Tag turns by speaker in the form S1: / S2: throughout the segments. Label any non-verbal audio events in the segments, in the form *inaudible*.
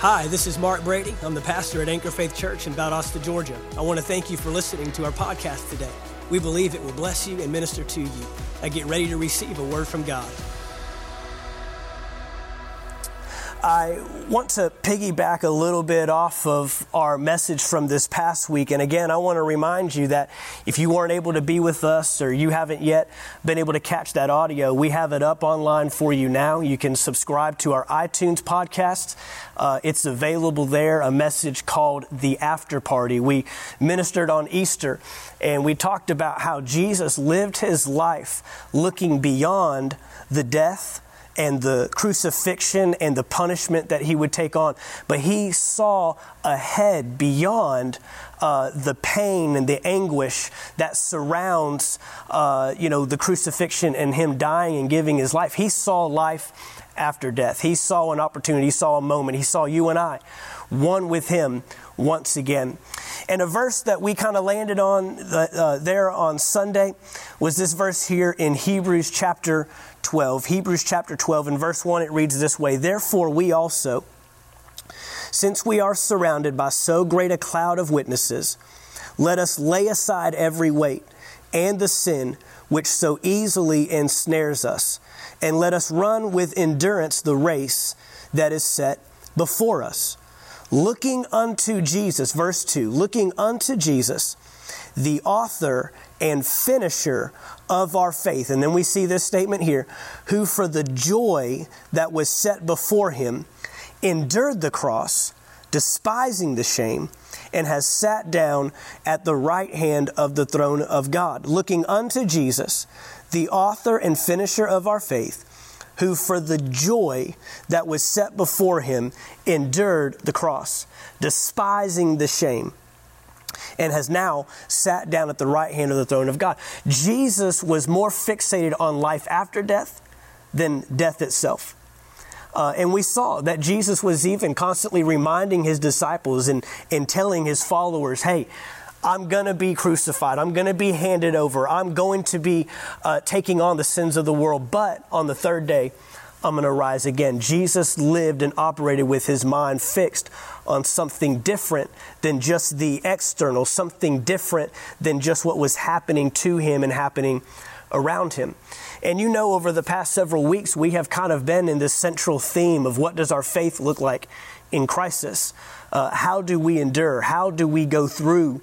S1: Hi, this is Mark Brady. I'm the pastor at Anchor Faith Church in Valdosta, Georgia. I want to thank you for listening to our podcast today. We believe it will bless you and minister to you. I get ready to receive a word from God.
S2: I want to piggyback a little bit off of our message from this past week. And again, I want to remind you that if you weren't able to be with us or you haven't yet been able to catch that audio, we have it up online for you now. You can subscribe to our iTunes podcast. Uh, it's available there, a message called The After Party. We ministered on Easter and we talked about how Jesus lived his life looking beyond the death and the crucifixion and the punishment that he would take on, but he saw ahead beyond uh, the pain and the anguish that surrounds, uh, you know, the crucifixion and him dying and giving his life. He saw life after death. He saw an opportunity. He saw a moment. He saw you and I, one with him, once again. And a verse that we kind of landed on the, uh, there on Sunday was this verse here in Hebrews chapter 12. Hebrews chapter 12, in verse 1, it reads this way Therefore, we also, since we are surrounded by so great a cloud of witnesses, let us lay aside every weight and the sin which so easily ensnares us, and let us run with endurance the race that is set before us Looking unto Jesus, verse 2, looking unto Jesus, the author and finisher of our faith. And then we see this statement here who for the joy that was set before him endured the cross, despising the shame, and has sat down at the right hand of the throne of God. Looking unto Jesus, the author and finisher of our faith, who for the joy that was set before him endured the cross, despising the shame, and has now sat down at the right hand of the throne of God. Jesus was more fixated on life after death than death itself. Uh, and we saw that Jesus was even constantly reminding his disciples and, and telling his followers, hey, I'm going to be crucified. I'm going to be handed over. I'm going to be uh, taking on the sins of the world. But on the third day, I'm going to rise again. Jesus lived and operated with his mind fixed on something different than just the external, something different than just what was happening to him and happening around him. And you know, over the past several weeks, we have kind of been in this central theme of what does our faith look like in crisis? Uh, how do we endure? How do we go through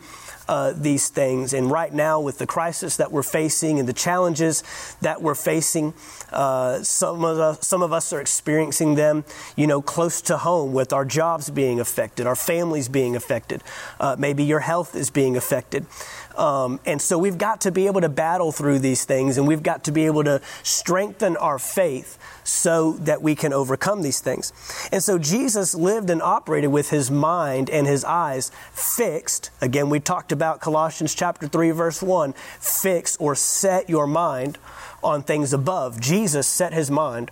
S2: uh, these things. And right now, with the crisis that we're facing and the challenges that we're facing, uh, some of us, some of us are experiencing them, you know, close to home with our jobs being affected, our families being affected. Uh, maybe your health is being affected. Um, and so we've got to be able to battle through these things and we've got to be able to strengthen our faith so that we can overcome these things. And so Jesus lived and operated with his mind and his eyes fixed. Again, we talked about Colossians chapter 3 verse 1, fix or set your mind on things above. Jesus set his mind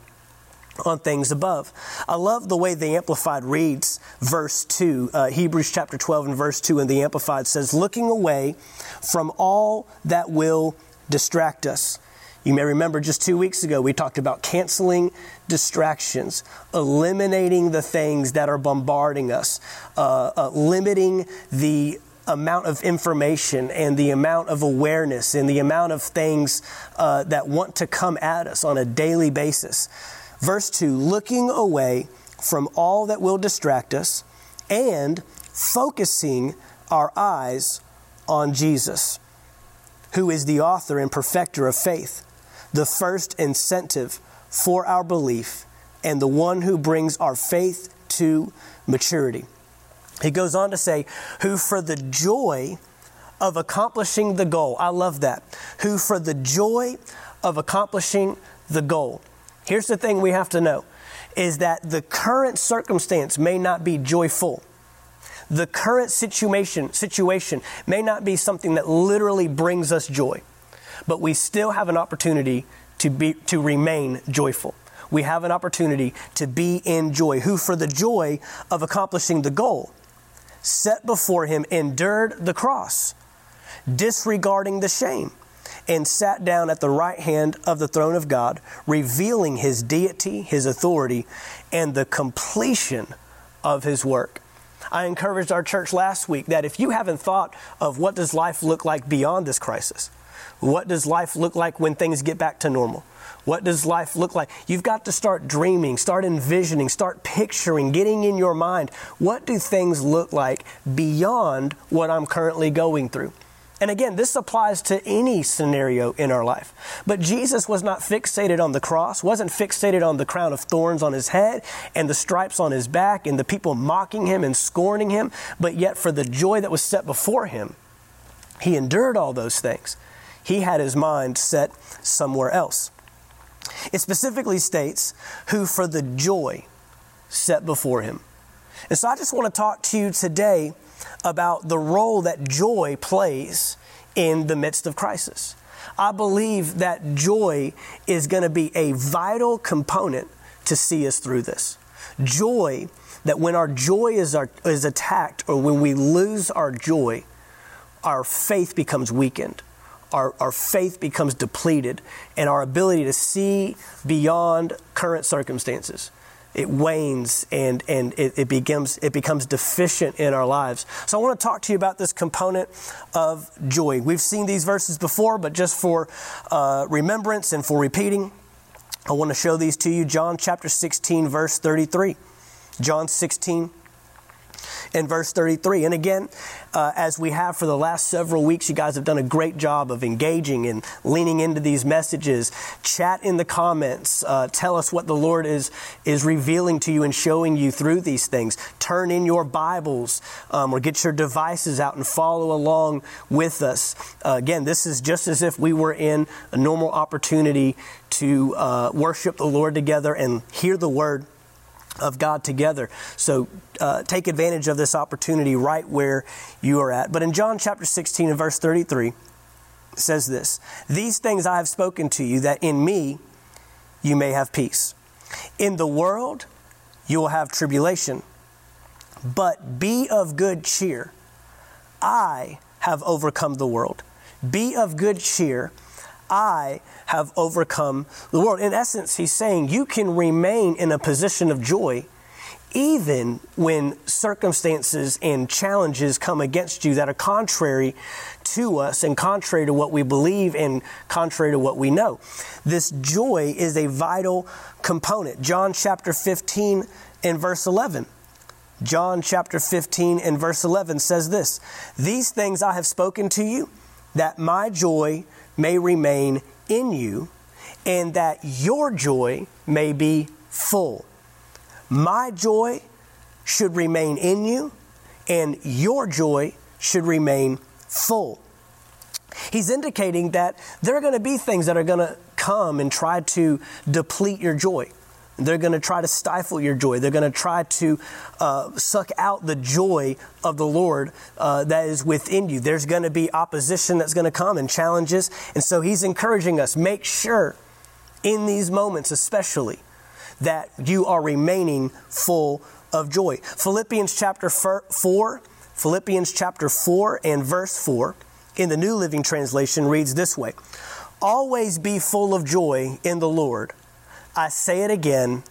S2: on things above. I love the way the Amplified reads verse 2. Uh, Hebrews chapter 12 and verse 2 And the Amplified says, Looking away from all that will distract us. You may remember just two weeks ago, we talked about canceling distractions, eliminating the things that are bombarding us, uh, uh, limiting the amount of information and the amount of awareness and the amount of things uh, that want to come at us on a daily basis. Verse 2 looking away from all that will distract us and focusing our eyes on Jesus, who is the author and perfecter of faith, the first incentive for our belief, and the one who brings our faith to maturity. He goes on to say, Who for the joy of accomplishing the goal, I love that, who for the joy of accomplishing the goal. Here's the thing we have to know is that the current circumstance may not be joyful. The current situation situation may not be something that literally brings us joy, but we still have an opportunity to be to remain joyful. We have an opportunity to be in joy, who for the joy of accomplishing the goal set before him endured the cross, disregarding the shame and sat down at the right hand of the throne of God, revealing his deity, his authority, and the completion of his work. I encouraged our church last week that if you haven't thought of what does life look like beyond this crisis, what does life look like when things get back to normal? What does life look like? You've got to start dreaming, start envisioning, start picturing, getting in your mind what do things look like beyond what I'm currently going through? And again, this applies to any scenario in our life. But Jesus was not fixated on the cross, wasn't fixated on the crown of thorns on his head and the stripes on his back and the people mocking him and scorning him, but yet for the joy that was set before him, he endured all those things. He had his mind set somewhere else. It specifically states, who for the joy set before him. And so I just want to talk to you today about the role that joy plays in the midst of crisis. I believe that joy is going to be a vital component to see us through this. Joy, that when our joy is, our, is attacked or when we lose our joy, our faith becomes weakened. Our, our faith becomes depleted and our ability to see beyond current circumstances it wanes and, and it, it, becomes, it becomes deficient in our lives. So I want to talk to you about this component of joy. We've seen these verses before, but just for uh, remembrance and for repeating, I want to show these to you. John chapter 16, verse 33. John 16, in verse 33. And again, uh, as we have for the last several weeks, you guys have done a great job of engaging and leaning into these messages. Chat in the comments. Uh, tell us what the Lord is, is revealing to you and showing you through these things. Turn in your Bibles um, or get your devices out and follow along with us. Uh, again, this is just as if we were in a normal opportunity to uh, worship the Lord together and hear the word of God together. So uh, take advantage of this opportunity right where you are at. But in John chapter 16 and verse 33, says this These things I have spoken to you, that in me you may have peace. In the world you will have tribulation, but be of good cheer. I have overcome the world. Be of good cheer. I have overcome the world. In essence, he's saying you can remain in a position of joy even when circumstances and challenges come against you that are contrary to us and contrary to what we believe and contrary to what we know. This joy is a vital component. John chapter 15 and verse 11. John chapter 15 and verse 11 says this These things I have spoken to you, that my joy may remain in you, and that your joy may be full. My joy should remain in you, and your joy should remain full. He's indicating that there are going to be things that are going to come and try to deplete your joy. They're going to try to stifle your joy. They're going to try to uh, suck out the joy of the Lord uh, that is within you. There's going to be opposition that's going to come and challenges. And so he's encouraging us make sure in these moments, especially, that you are remaining full of joy. Philippians chapter 4, Philippians chapter 4 and verse 4 in the New Living Translation reads this way Always be full of joy in the Lord. I say it again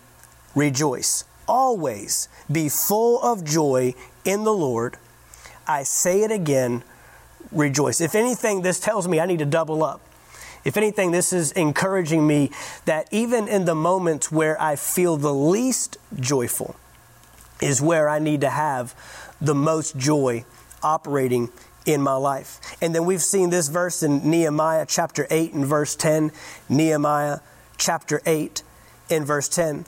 S2: rejoice. Always be full of joy in the Lord. I say it again rejoice. If anything, this tells me I need to double up. If anything, this is encouraging me that even in the moments where I feel the least joyful, is where I need to have the most joy operating in my life. And then we've seen this verse in Nehemiah chapter 8 and verse 10, Nehemiah chapter 8 in verse 10.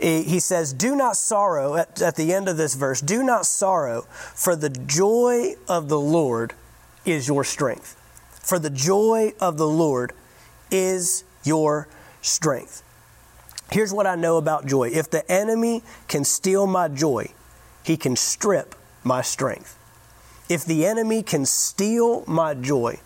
S2: He says, Do not sorrow, at, at the end of this verse, do not sorrow, for the joy of the Lord is your strength. For the joy of the Lord is your strength. Here's what I know about joy if the enemy can steal my joy, he can strip my strength. If the enemy can steal my joy,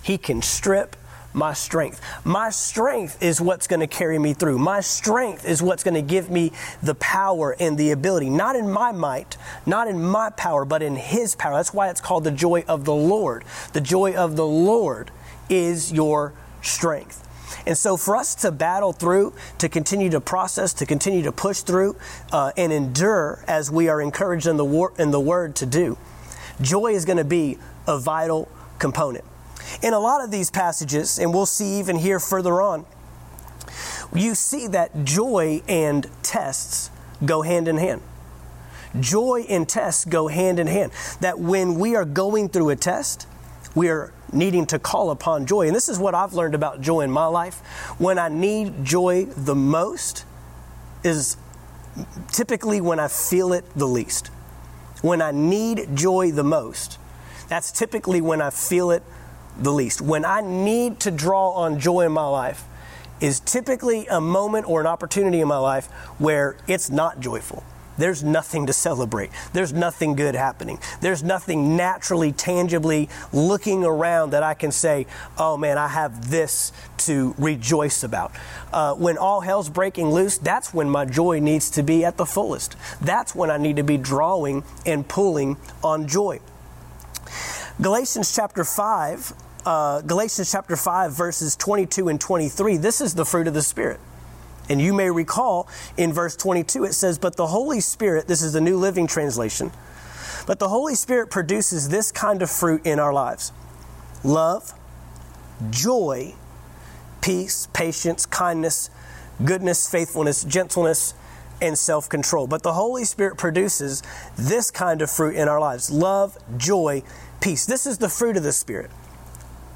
S2: he can strip my strength. My strength is what's going to carry me through. My strength is what's going to give me the power and the ability, not in my might, not in my power, but in His power. That's why it's called the joy of the Lord. The joy of the Lord is your strength. And so, for us to battle through, to continue to process, to continue to push through, uh, and endure as we are encouraged in the, war- in the Word to do, joy is going to be a vital component. In a lot of these passages, and we'll see even here further on, you see that joy and tests go hand in hand. Joy and tests go hand in hand. That when we are going through a test, we are needing to call upon joy. And this is what I've learned about joy in my life. When I need joy the most is typically when I feel it the least. When I need joy the most, that's typically when I feel it the least, when I need to draw on joy in my life, is typically a moment or an opportunity in my life where it's not joyful. There's nothing to celebrate. There's nothing good happening. There's nothing naturally, tangibly looking around that I can say, oh man, I have this to rejoice about. Uh, when all hell's breaking loose, that's when my joy needs to be at the fullest. That's when I need to be drawing and pulling on joy. Galatians chapter 5 uh, Galatians chapter 5, verses 22 and 23, this is the fruit of the Spirit. And you may recall in verse 22, it says, But the Holy Spirit, this is the New Living Translation, but the Holy Spirit produces this kind of fruit in our lives love, joy, peace, patience, kindness, goodness, faithfulness, gentleness, and self control. But the Holy Spirit produces this kind of fruit in our lives love, joy, peace. This is the fruit of the Spirit.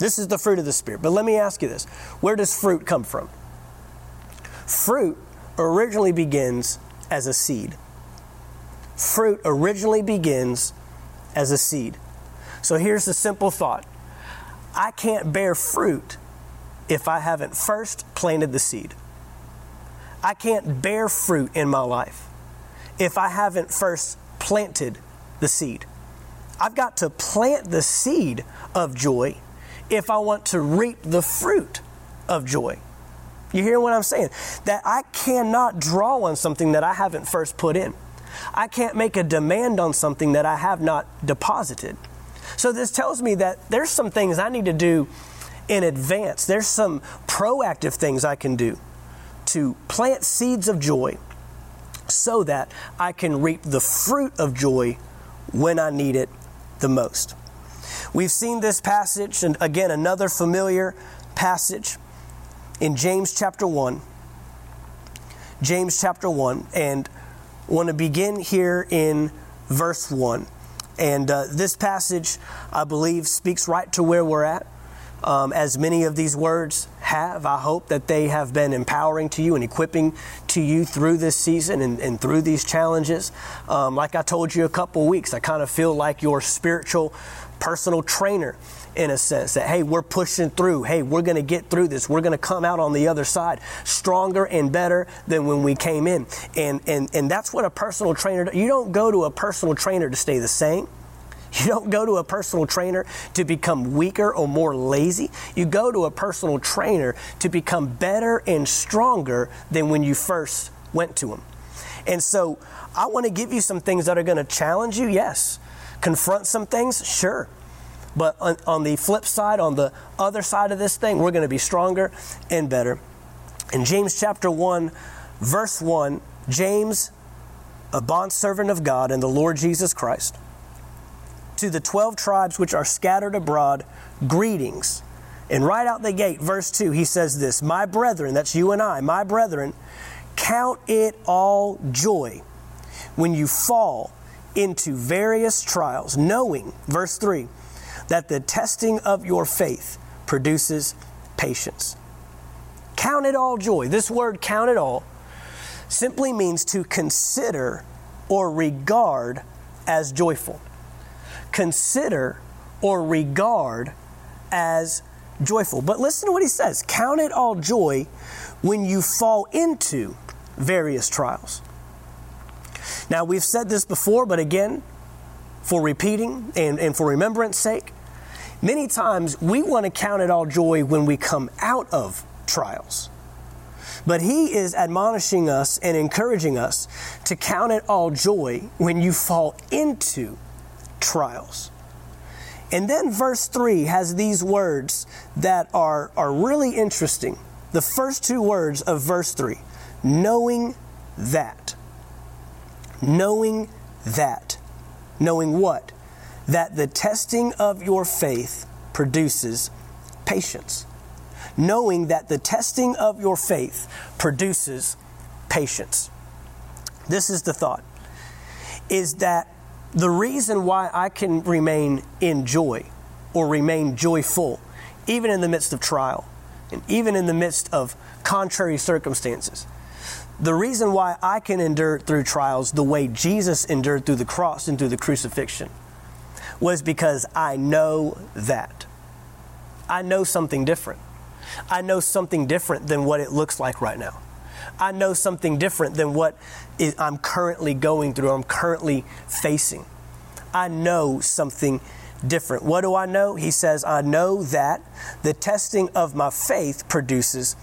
S2: This is the fruit of the Spirit. But let me ask you this where does fruit come from? Fruit originally begins as a seed. Fruit originally begins as a seed. So here's the simple thought I can't bear fruit if I haven't first planted the seed. I can't bear fruit in my life if I haven't first planted the seed. I've got to plant the seed of joy if I want to reap the fruit of joy. You hear what I'm saying? That I cannot draw on something that I haven't first put in. I can't make a demand on something that I have not deposited. So this tells me that there's some things I need to do in advance. There's some proactive things I can do to plant seeds of joy so that I can reap the fruit of joy when I need it the most. We've seen this passage, and again, another familiar passage in James chapter 1. James chapter 1, and I want to begin here in verse 1. And uh, this passage, I believe, speaks right to where we're at. Um, as many of these words have, I hope that they have been empowering to you and equipping to you through this season and, and through these challenges. Um, like I told you a couple weeks, I kind of feel like your spiritual personal trainer in a sense that, hey, we're pushing through. Hey, we're going to get through this. We're going to come out on the other side stronger and better than when we came in. And, and, and that's what a personal trainer, you don't go to a personal trainer to stay the same. You don't go to a personal trainer to become weaker or more lazy. You go to a personal trainer to become better and stronger than when you first went to him. And so I want to give you some things that are going to challenge you, yes confront some things? Sure. But on, on the flip side, on the other side of this thing, we're going to be stronger and better. In James chapter 1, verse 1, James, a bondservant of God and the Lord Jesus Christ, to the 12 tribes which are scattered abroad, greetings. And right out the gate, verse 2, he says this My brethren, that's you and I, my brethren, count it all joy when you fall into various trials, knowing, verse 3, that the testing of your faith produces patience. Count it all joy. This word, count it all, simply means to consider or regard as joyful. Consider or regard as joyful. But listen to what he says Count it all joy when you fall into various trials. Now, we've said this before, but again, for repeating and, and for remembrance sake, many times we want to count it all joy when we come out of trials. But he is admonishing us and encouraging us to count it all joy when you fall into trials. And then verse 3 has these words that are, are really interesting. The first two words of verse 3 knowing that knowing that. Knowing what? That the testing of your faith produces patience. Knowing that the testing of your faith produces patience. This is the thought is that the reason why I can remain in joy or remain joyful, even in the midst of trial and even in the midst of contrary circumstances, the reason why I can endure through trials the way Jesus endured through the cross and through the crucifixion was because I know that. I know something different. I know something different than what it looks like right now. I know something different than what I'm currently going through, I'm currently facing. I know something different. What do I know? He says, I know that the testing of my faith produces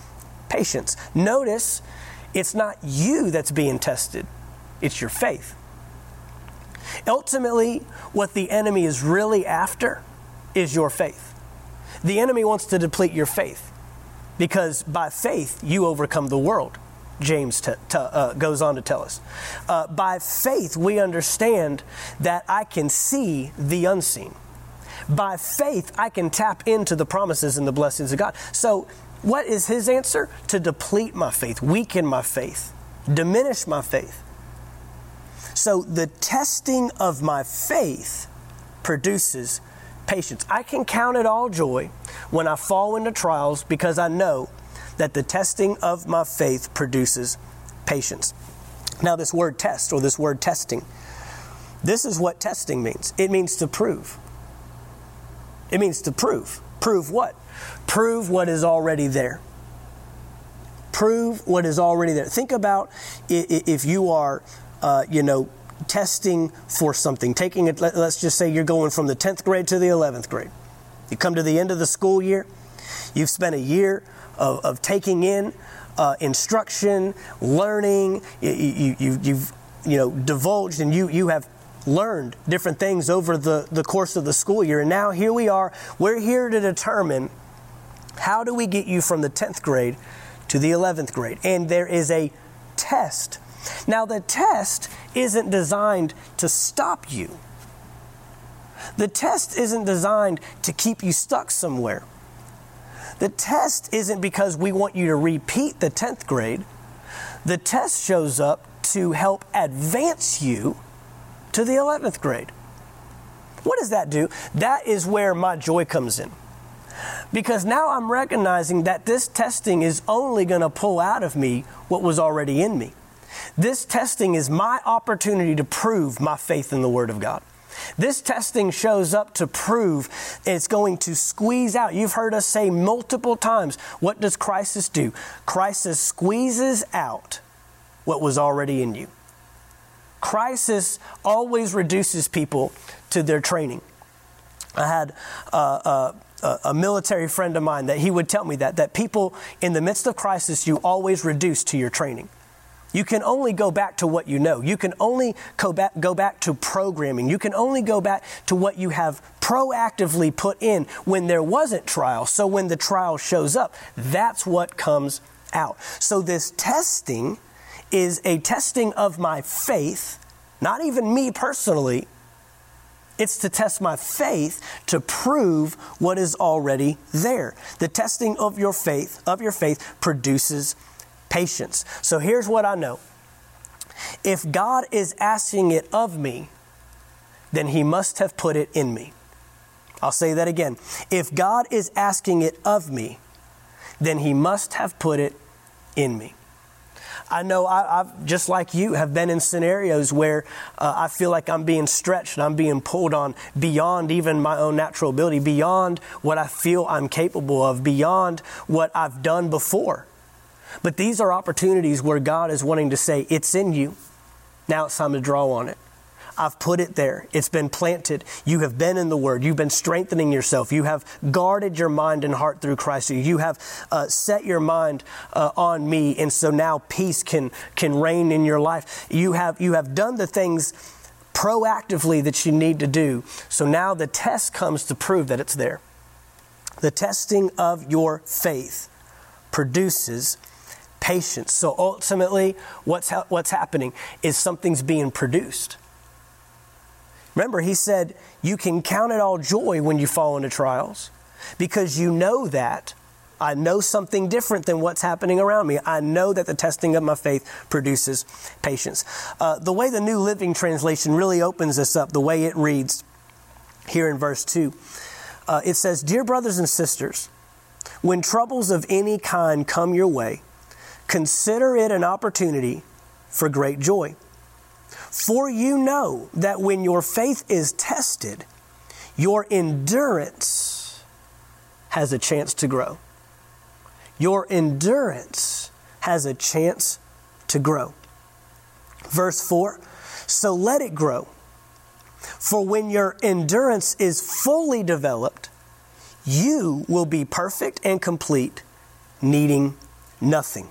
S2: patience. Notice it's not you that's being tested, it's your faith. Ultimately, what the enemy is really after is your faith. The enemy wants to deplete your faith because by faith you overcome the world, James t- t- uh, goes on to tell us. Uh, by faith we understand that I can see the unseen. By faith I can tap into the promises and the blessings of God. So what is his answer? To deplete my faith, weaken my faith, diminish my faith. So the testing of my faith produces patience. I can count it all joy when I fall into trials because I know that the testing of my faith produces patience. Now, this word test or this word testing, this is what testing means it means to prove. It means to prove. Prove what? Prove what is already there. Prove what is already there. Think about if you are, uh, you know, testing for something, taking it, let's just say you're going from the 10th grade to the 11th grade. You come to the end of the school year, you've spent a year of, of taking in uh, instruction, learning, you, you, you, you've you know, divulged and you, you have learned different things over the, the course of the school year. And now here we are, we're here to determine how do we get you from the 10th grade to the 11th grade? And there is a test. Now, the test isn't designed to stop you. The test isn't designed to keep you stuck somewhere. The test isn't because we want you to repeat the 10th grade. The test shows up to help advance you to the 11th grade. What does that do? That is where my joy comes in. Because now I'm recognizing that this testing is only going to pull out of me what was already in me. This testing is my opportunity to prove my faith in the Word of God. This testing shows up to prove it's going to squeeze out. You've heard us say multiple times what does crisis do? Crisis squeezes out what was already in you. Crisis always reduces people to their training. I had uh, uh, a, military friend of mine that he would tell me that that people in the midst of crisis you always reduce to your training you can only go back to what you know you can only go back, go back to programming you can only go back to what you have proactively put in when there wasn't trial so when the trial shows up that's what comes out so this testing is a testing of my faith not even me personally it's to test my faith to prove what is already there. The testing of your faith, of your faith produces patience. So here's what I know. If God is asking it of me, then he must have put it in me. I'll say that again. If God is asking it of me, then he must have put it in me. I know I, have just like you, have been in scenarios where uh, I feel like I'm being stretched, I'm being pulled on beyond even my own natural ability, beyond what I feel I'm capable of, beyond what I've done before. But these are opportunities where God is wanting to say, It's in you. Now it's time to draw on it. I've put it there. It's been planted. You have been in the Word. You've been strengthening yourself. You have guarded your mind and heart through Christ. You have uh, set your mind uh, on me, and so now peace can can reign in your life. You have you have done the things proactively that you need to do. So now the test comes to prove that it's there. The testing of your faith produces patience. So ultimately, what's, ha- what's happening is something's being produced. Remember, he said, You can count it all joy when you fall into trials because you know that I know something different than what's happening around me. I know that the testing of my faith produces patience. Uh, the way the New Living Translation really opens this up, the way it reads here in verse 2, uh, it says, Dear brothers and sisters, when troubles of any kind come your way, consider it an opportunity for great joy for you know that when your faith is tested, your endurance has a chance to grow. Your endurance has a chance to grow. Verse 4 So let it grow. For when your endurance is fully developed, you will be perfect and complete, needing nothing.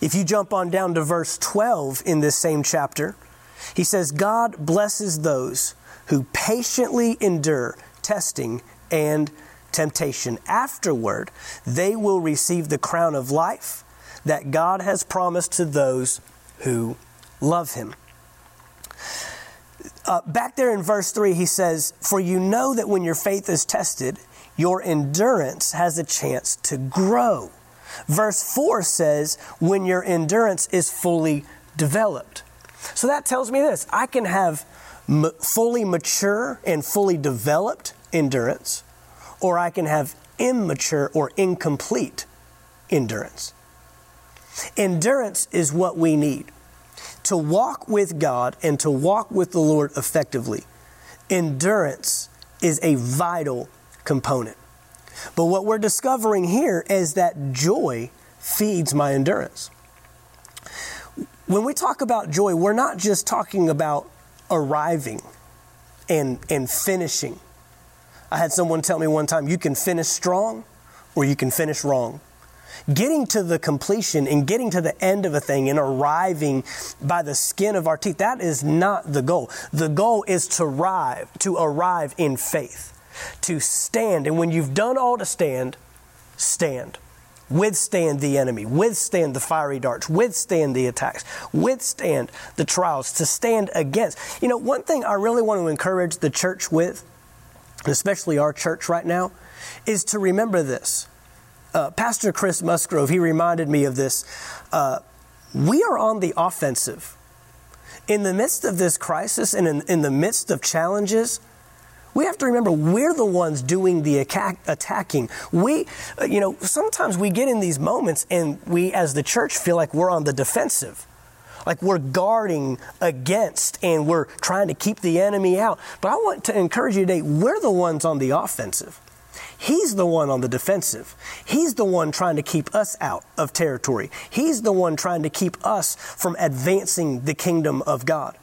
S2: If you jump on down to verse 12 in this same chapter, he says, God blesses those who patiently endure testing and temptation. Afterward, they will receive the crown of life that God has promised to those who love him. Uh, back there in verse 3, he says, For you know that when your faith is tested, your endurance has a chance to grow. Verse 4 says, when your endurance is fully developed. So that tells me this I can have m- fully mature and fully developed endurance, or I can have immature or incomplete endurance. Endurance is what we need to walk with God and to walk with the Lord effectively. Endurance is a vital component. But what we're discovering here is that joy feeds my endurance. When we talk about joy, we're not just talking about arriving and, and finishing. I had someone tell me one time you can finish strong or you can finish wrong. Getting to the completion and getting to the end of a thing and arriving by the skin of our teeth, that is not the goal. The goal is to arrive, to arrive in faith to stand. And when you've done all to stand, stand. Withstand the enemy, withstand the fiery darts, withstand the attacks, withstand the trials, to stand against. You know, one thing I really want to encourage the church with, especially our church right now, is to remember this. Uh, Pastor Chris Musgrove, he reminded me of this. Uh, we are on the offensive. In the midst of this crisis and in, in the midst of challenges, we have to remember we're the ones doing the attack, attacking. We, uh, you know, sometimes we get in these moments and we, as the church, feel like we're on the defensive. Like we're guarding against and we're trying to keep the enemy out. But I want to encourage you today, we're the ones on the offensive. He's the one on the defensive. He's the one trying to keep us out of territory. He's the one trying to keep us from advancing the kingdom of God.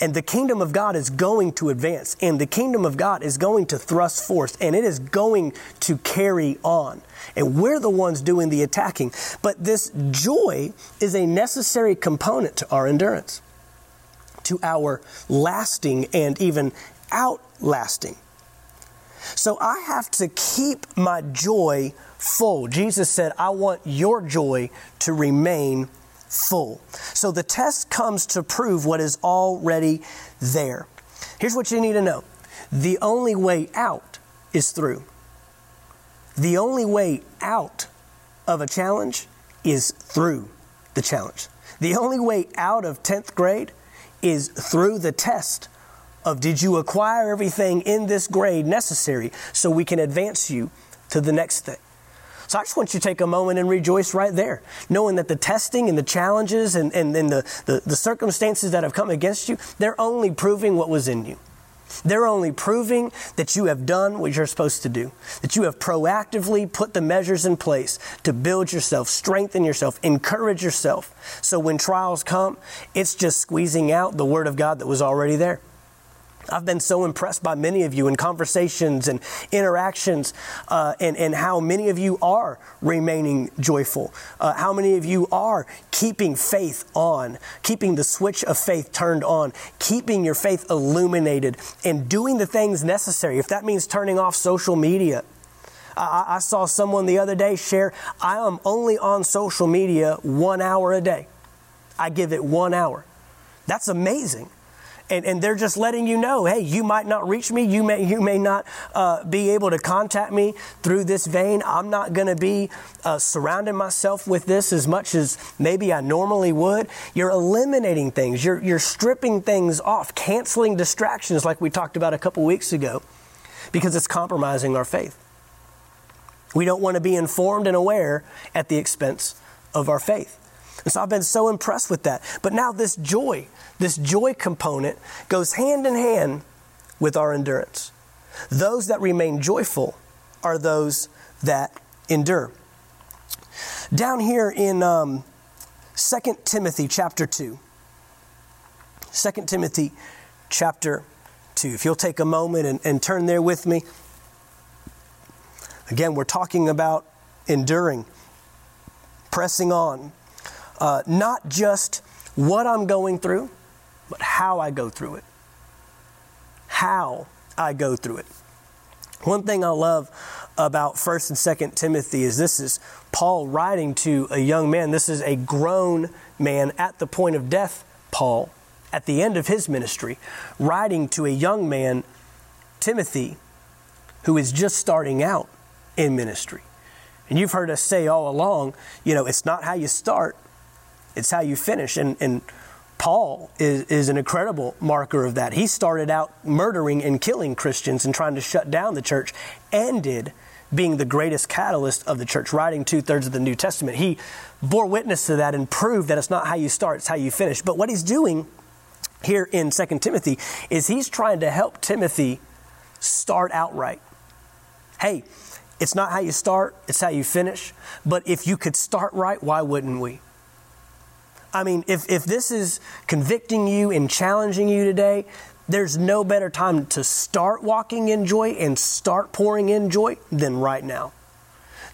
S2: And the kingdom of God is going to advance, and the kingdom of God is going to thrust forth, and it is going to carry on. And we're the ones doing the attacking. But this joy is a necessary component to our endurance, to our lasting and even outlasting. So I have to keep my joy full. Jesus said, I want your joy to remain full. So the test comes to prove what is already there. Here's what you need to know the only way out is through. The only way out of a challenge is through the challenge. The only way out of 10th grade is through the test of did you acquire everything in this grade necessary so we can advance you to the next thing. So I just want you to take a moment and rejoice right there, knowing that the testing and the challenges and, and, and the, the, the circumstances that have come against you, they're only proving what was in you. They're only proving that you have done what you're supposed to do, that you have proactively put the measures in place to build yourself, strengthen yourself, encourage yourself. So when trials come, it's just squeezing out the Word of God that was already there. I've been so impressed by many of you in conversations and interactions, uh, and, and how many of you are remaining joyful. Uh, how many of you are keeping faith on, keeping the switch of faith turned on, keeping your faith illuminated, and doing the things necessary. If that means turning off social media, I, I saw someone the other day share, I am only on social media one hour a day. I give it one hour. That's amazing and, and they're just letting you know, hey, you might not reach me. You may, you may not uh, be able to contact me through this vein. I'm not going to be uh, surrounding myself with this as much as maybe I normally would. You're eliminating things. You're, you're stripping things off, canceling distractions like we talked about a couple weeks ago because it's compromising our faith. We don't want to be informed and aware at the expense of our faith. And so I've been so impressed with that. But now this joy this joy component goes hand in hand with our endurance. Those that remain joyful are those that endure. Down here in um, 2 Timothy chapter 2. 2 Timothy chapter 2. If you'll take a moment and, and turn there with me. Again, we're talking about enduring, pressing on, uh, not just what I'm going through, but how I go through it. How I go through it. One thing I love about 1st and 2nd Timothy is this is Paul writing to a young man. This is a grown man at the point of death, Paul, at the end of his ministry, writing to a young man, Timothy, who is just starting out in ministry. And you've heard us say all along, you know, it's not how you start, it's how you finish. And, and Paul is, is an incredible marker of that. He started out murdering and killing Christians and trying to shut down the church, ended being the greatest catalyst of the church, writing two thirds of the New Testament. He bore witness to that and proved that it's not how you start, it's how you finish. But what he's doing here in 2 Timothy is he's trying to help Timothy start out right. Hey, it's not how you start, it's how you finish. But if you could start right, why wouldn't we? I mean, if, if this is convicting you and challenging you today, there's no better time to start walking in joy and start pouring in joy than right now.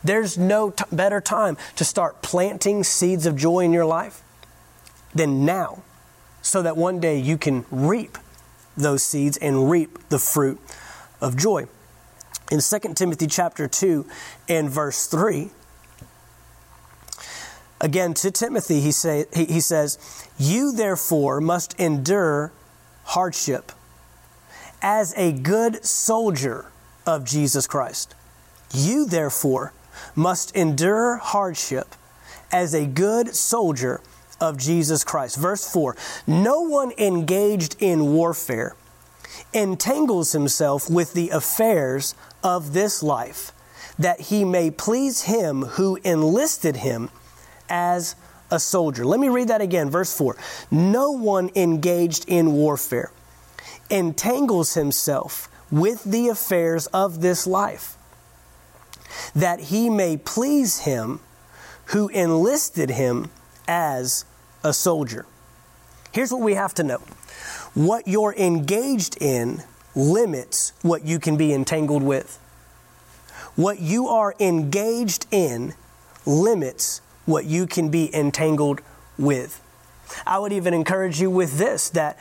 S2: There's no t- better time to start planting seeds of joy in your life than now, so that one day you can reap those seeds and reap the fruit of joy. In 2 Timothy chapter 2 and verse 3, Again, to Timothy, he, say, he, he says, You therefore must endure hardship as a good soldier of Jesus Christ. You therefore must endure hardship as a good soldier of Jesus Christ. Verse 4 No one engaged in warfare entangles himself with the affairs of this life, that he may please him who enlisted him as a soldier. Let me read that again, verse 4. No one engaged in warfare entangles himself with the affairs of this life, that he may please him who enlisted him as a soldier. Here's what we have to know what you're engaged in limits what you can be entangled with. What you are engaged in limits what you can be entangled with. I would even encourage you with this that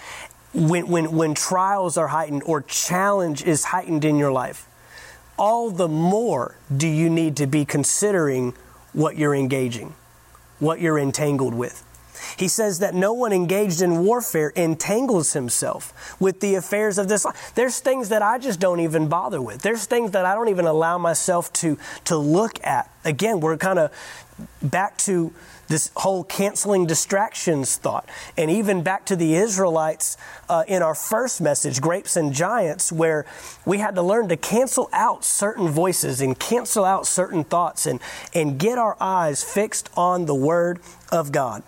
S2: when, when, when trials are heightened or challenge is heightened in your life, all the more do you need to be considering what you're engaging, what you're entangled with. He says that no one engaged in warfare entangles himself with the affairs of this life. There's things that I just don't even bother with. There's things that I don't even allow myself to, to look at again, we're kind of back to this whole canceling distractions thought. And even back to the Israelites uh, in our first message, Grapes and Giants, where we had to learn to cancel out certain voices and cancel out certain thoughts and, and get our eyes fixed on the Word of God.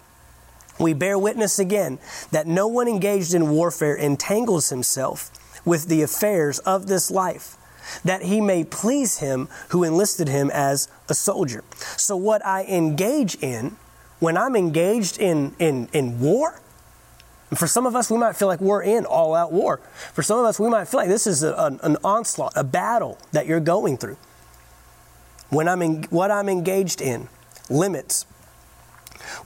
S2: We bear witness again that no one engaged in warfare entangles himself with the affairs of this life that he may please him who enlisted him as a soldier. So, what I engage in, when I'm engaged in, in, in war, for some of us, we might feel like we're in all out war. For some of us, we might feel like this is a, an, an, onslaught, a battle that you're going through. When I'm in, what I'm engaged in limits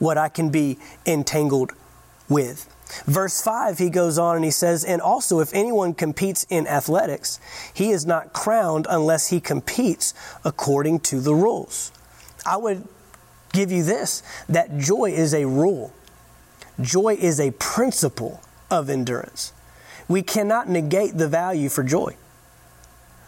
S2: what I can be entangled with. Verse 5, he goes on and he says, And also, if anyone competes in athletics, he is not crowned unless he competes according to the rules. I would give you this that joy is a rule, joy is a principle of endurance. We cannot negate the value for joy.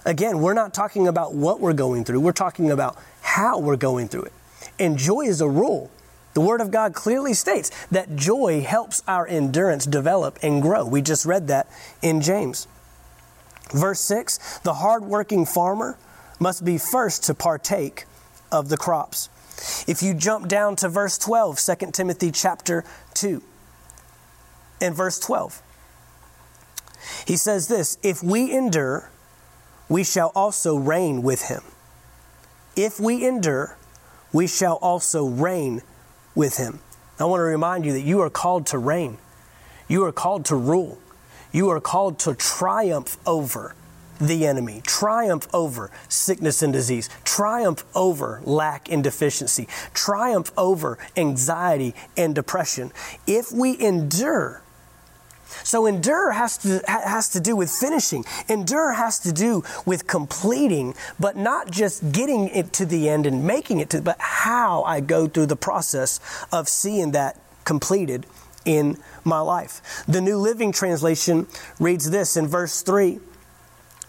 S2: Again, we're not talking about what we're going through, we're talking about how we're going through it. And joy is a rule. The Word of God clearly states that joy helps our endurance develop and grow. We just read that in James. Verse 6 The hardworking farmer must be first to partake of the crops. If you jump down to verse 12, 2 Timothy chapter 2, and verse 12, he says this If we endure, we shall also reign with him. If we endure, we shall also reign with him. I want to remind you that you are called to reign, you are called to rule, you are called to triumph over the enemy, triumph over sickness and disease, triumph over lack and deficiency, triumph over anxiety and depression. If we endure, so endure has to, has to do with finishing. Endure has to do with completing, but not just getting it to the end and making it to, but how I go through the process of seeing that completed in my life. The New Living Translation reads this in verse 3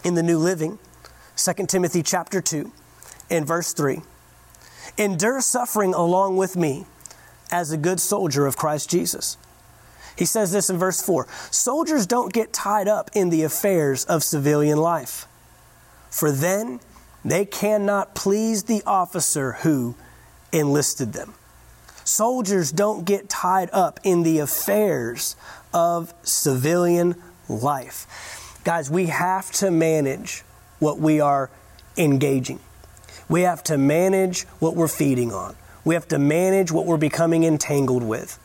S2: in the New Living, 2 Timothy chapter 2, in verse 3. Endure suffering along with me as a good soldier of Christ Jesus. He says this in verse 4 Soldiers don't get tied up in the affairs of civilian life, for then they cannot please the officer who enlisted them. Soldiers don't get tied up in the affairs of civilian life. Guys, we have to manage what we are engaging. We have to manage what we're feeding on. We have to manage what we're becoming entangled with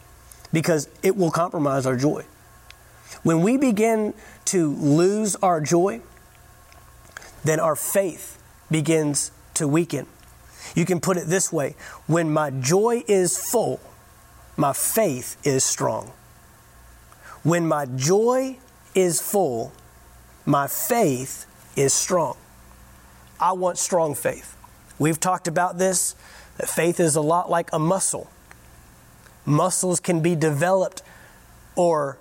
S2: because it will compromise our joy. When we begin to lose our joy, then our faith begins to weaken. You can put it this way when my joy is full, my faith is strong. When my joy is full, my faith is strong. I want strong faith. We've talked about this that faith is a lot like a muscle. Muscles can be developed or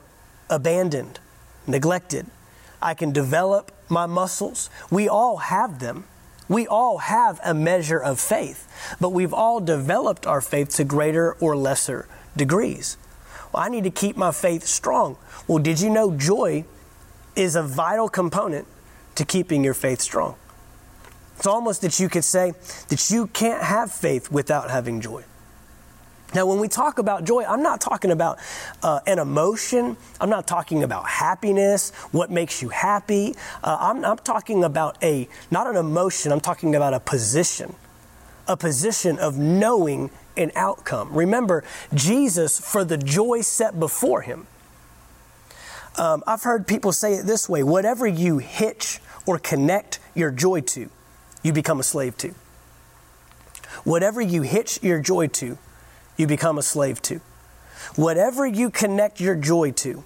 S2: abandoned, neglected. I can develop my muscles. We all have them. We all have a measure of faith, but we've all developed our faith to greater or lesser degrees. Well, I need to keep my faith strong. Well, did you know joy is a vital component to keeping your faith strong? It's almost that you could say that you can't have faith without having joy. Now, when we talk about joy, I'm not talking about uh, an emotion. I'm not talking about happiness, what makes you happy. Uh, I'm, I'm talking about a, not an emotion, I'm talking about a position, a position of knowing an outcome. Remember, Jesus, for the joy set before him, um, I've heard people say it this way whatever you hitch or connect your joy to, you become a slave to. Whatever you hitch your joy to, you become a slave to. Whatever you connect your joy to,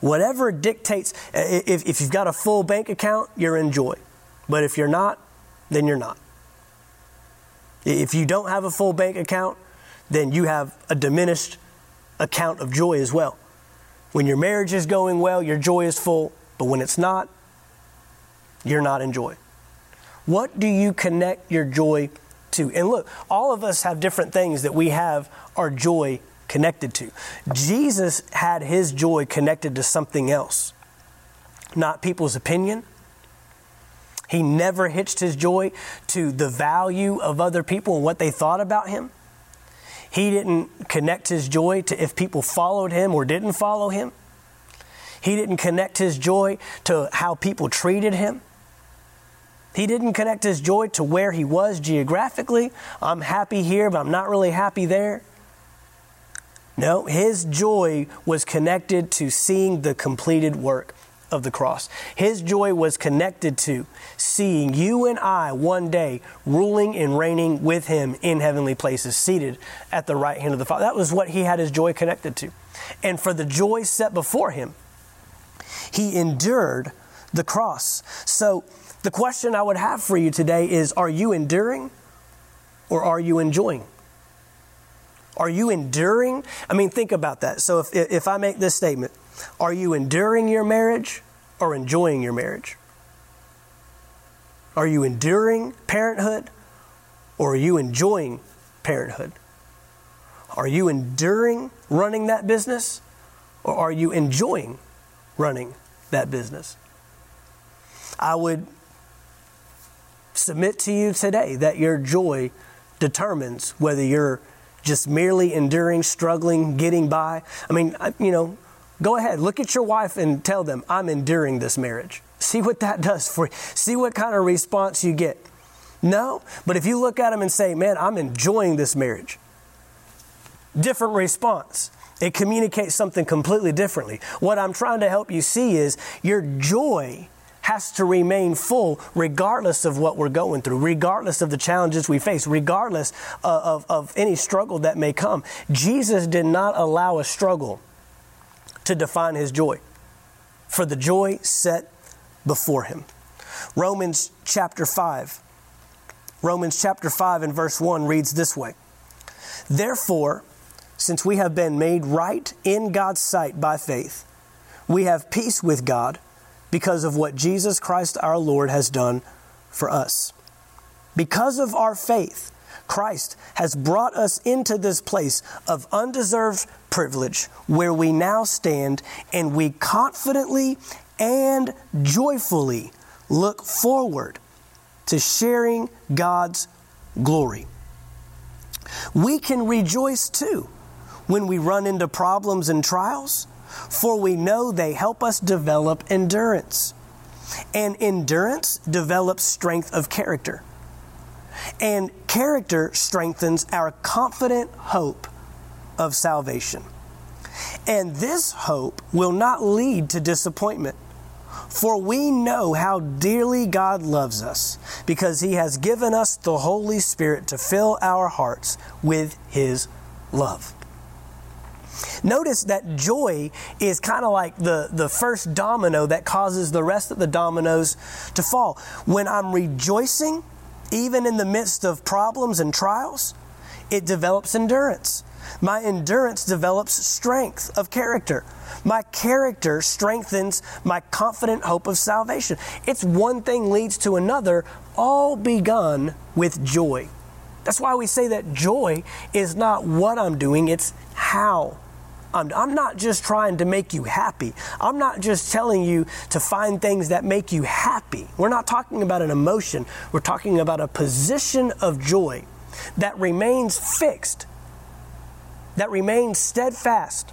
S2: whatever dictates, if, if you've got a full bank account, you're in joy. But if you're not, then you're not. If you don't have a full bank account, then you have a diminished account of joy as well. When your marriage is going well, your joy is full, but when it's not, you're not in joy. What do you connect your joy to. And look, all of us have different things that we have our joy connected to. Jesus had his joy connected to something else, not people's opinion. He never hitched his joy to the value of other people and what they thought about him. He didn't connect his joy to if people followed him or didn't follow him. He didn't connect his joy to how people treated him. He didn't connect his joy to where he was geographically. I'm happy here, but I'm not really happy there. No, his joy was connected to seeing the completed work of the cross. His joy was connected to seeing you and I one day ruling and reigning with him in heavenly places, seated at the right hand of the Father. That was what he had his joy connected to. And for the joy set before him, he endured the cross. So, the question I would have for you today is Are you enduring or are you enjoying? Are you enduring? I mean, think about that. So, if, if I make this statement, are you enduring your marriage or enjoying your marriage? Are you enduring parenthood or are you enjoying parenthood? Are you enduring running that business or are you enjoying running that business? I would submit to you today that your joy determines whether you're just merely enduring, struggling, getting by. I mean, you know, go ahead, look at your wife and tell them, I'm enduring this marriage. See what that *laughs* does for you. See what kind of response you get. No, but if you look at them and say, Man, I'm enjoying this marriage, different response. It communicates something completely differently. What I'm trying to help you see is your joy has to remain full regardless of what we're going through, regardless of the challenges we face, regardless of, of, of any struggle that may come. Jesus did not allow a struggle to define his joy, for the joy set before him. Romans chapter 5. Romans chapter 5 and verse 1 reads this way Therefore, since we have been made right in God's sight by faith, we have peace with God because of what Jesus Christ our Lord has done for us. Because of our faith, Christ has brought us into this place of undeserved privilege where we now stand and we confidently and joyfully look forward to sharing God's glory. We can rejoice too when we run into problems and trials for we know they help us develop endurance. And endurance develops strength of character. And character strengthens our confident hope of salvation. And this hope will not lead to disappointment. For we know how dearly God loves us, because He has given us the Holy Spirit to fill our hearts with His love. Notice that joy is kind of like the, the first domino that causes the rest of the dominoes to fall. When I'm rejoicing, even in the midst of problems and trials, it develops endurance. My endurance develops strength of character. My character strengthens my confident hope of salvation. It's one thing leads to another, all begun with joy. That's why we say that joy is not what I'm doing, it's how I'm, I'm not just trying to make you happy. I'm not just telling you to find things that make you happy. We're not talking about an emotion, we're talking about a position of joy that remains fixed, that remains steadfast.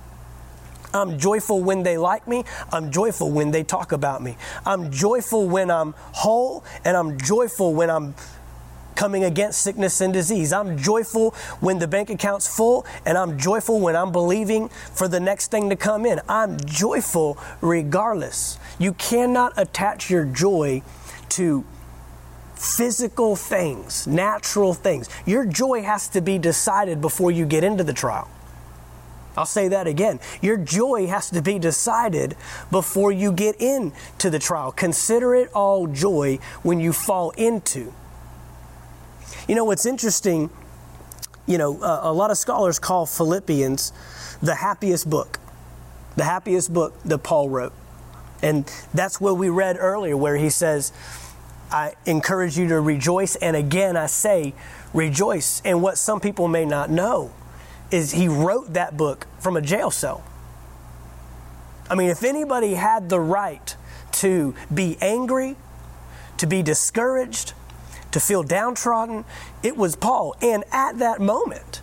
S2: I'm joyful when they like me. I'm joyful when they talk about me. I'm joyful when I'm whole, and I'm joyful when I'm coming against sickness and disease. I'm joyful when the bank account's full, and I'm joyful when I'm believing for the next thing to come in. I'm joyful regardless. You cannot attach your joy to physical things, natural things. Your joy has to be decided before you get into the trial. I'll say that again. Your joy has to be decided before you get into the trial. Consider it all joy when you fall into you know, what's interesting, you know, uh, a lot of scholars call Philippians the happiest book, the happiest book that Paul wrote. And that's what we read earlier, where he says, I encourage you to rejoice. And again, I say, rejoice. And what some people may not know is he wrote that book from a jail cell. I mean, if anybody had the right to be angry, to be discouraged, to feel downtrodden. It was Paul. And at that moment,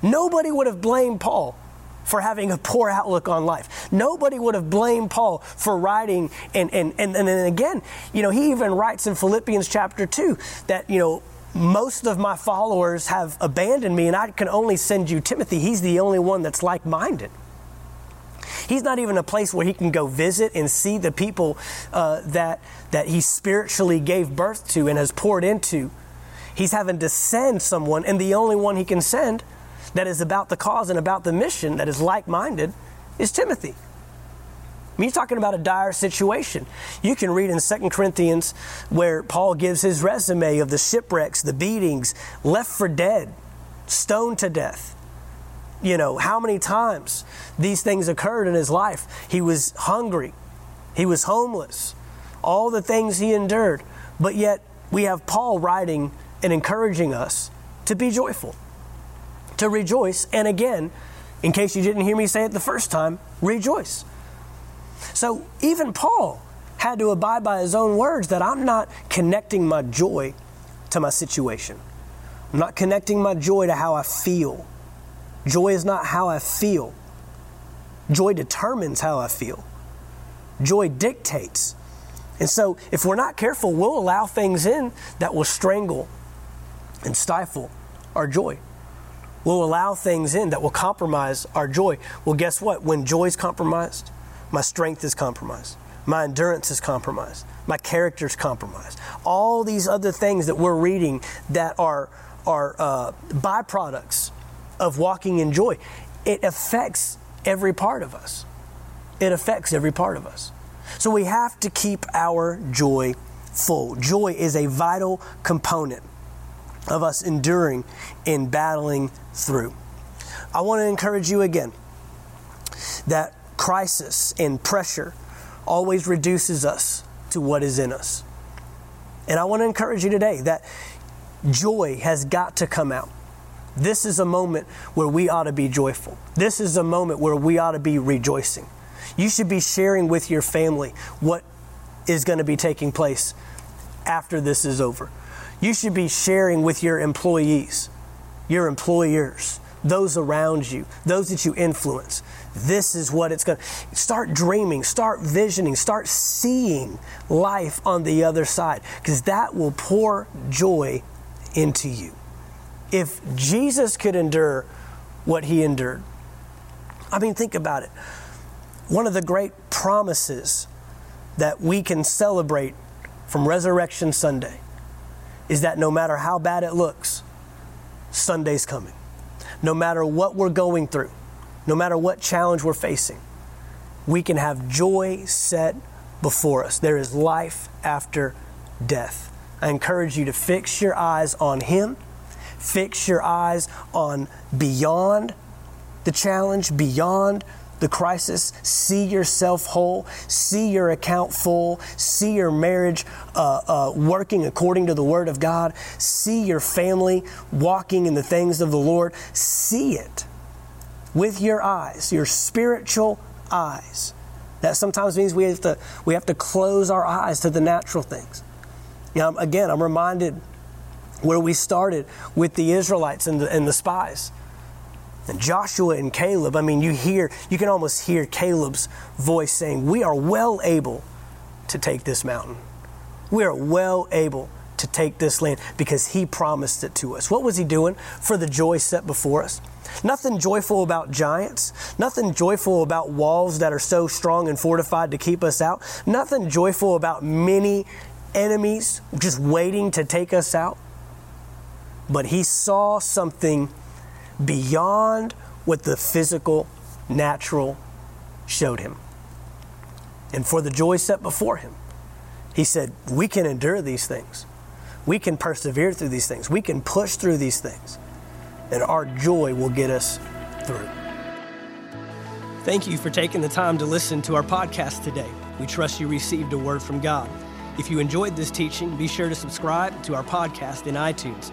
S2: nobody would have blamed Paul for having a poor outlook on life. Nobody would have blamed Paul for writing. And, and, and, and then again, you know, he even writes in Philippians chapter 2 that, you know, most of my followers have abandoned me and I can only send you Timothy. He's the only one that's like minded. He's not even a place where he can go visit and see the people uh, that, that he spiritually gave birth to and has poured into. He's having to send someone, and the only one he can send that is about the cause and about the mission, that is like minded, is Timothy. I mean, you're talking about a dire situation. You can read in 2 Corinthians where Paul gives his resume of the shipwrecks, the beatings, left for dead, stoned to death you know, how many times these things occurred in his life. He was hungry, he was homeless, all the things he endured. But yet, we have Paul writing and encouraging us to be joyful, to rejoice. And again, in case you didn't hear me say it the first time, rejoice. So even Paul had to abide by his own words that I'm not connecting my joy to my situation. I'm not connecting my joy to how I feel. Joy is not how I feel. Joy determines how I feel. Joy dictates. And so, if we're not careful, we'll allow things in that will strangle and stifle our joy. We'll allow things in that will compromise our joy. Well, guess what? When joy is compromised, my strength is compromised. My endurance is compromised. My character is compromised. All these other things that we're reading that are, are uh, byproducts of walking in joy. It affects every part of us. It affects every part of us. So we have to keep our joy full. Joy is a vital component of us enduring and battling through. I want to encourage you again that crisis and pressure always reduces us to what is in us. And I want to encourage you today that joy has got to come out. This is a moment where we ought to be joyful. This is a moment where we ought to be rejoicing. You should be sharing with your family what is going to be taking place after this is over. You should be sharing with your employees, your employers, those around you, those that you influence. This is what it's going to start dreaming, start visioning, start seeing life on the other side because that will pour joy into you if Jesus could endure what he endured, I mean, think about it. One of the great promises that we can celebrate from Resurrection Sunday is that no matter how bad it looks, Sunday's coming. No matter what we're going through, no matter what challenge we're facing, we can have joy set before us. There is life after death. I encourage you to fix your eyes on Him Fix your eyes on beyond the challenge, beyond the crisis. See yourself whole. See your account full. See your marriage uh, uh, working according to the Word of God. See your family walking in the things of the Lord. See it with your eyes, your spiritual eyes. That sometimes means we have to we have to close our eyes to the natural things. Now, again, I'm reminded where we started with the Israelites and the, and the spies. And Joshua and Caleb, I mean, you hear, you can almost hear Caleb's voice saying, We are well able to take this mountain. We are well able to take this land because he promised it to us. What was he doing for the joy set before us? Nothing joyful about giants, nothing joyful about walls that are so strong and fortified to keep us out, nothing joyful about many enemies just waiting to take us out but he saw something beyond what the physical, natural showed him. And for the joy set before him, he said, We can endure these things. We can persevere through these things. We can push through these things. And our joy will get us through.
S1: Thank you for taking the time to listen to our podcast today. We trust you received a word from God. If you enjoyed this teaching, be sure to subscribe to our podcast in iTunes.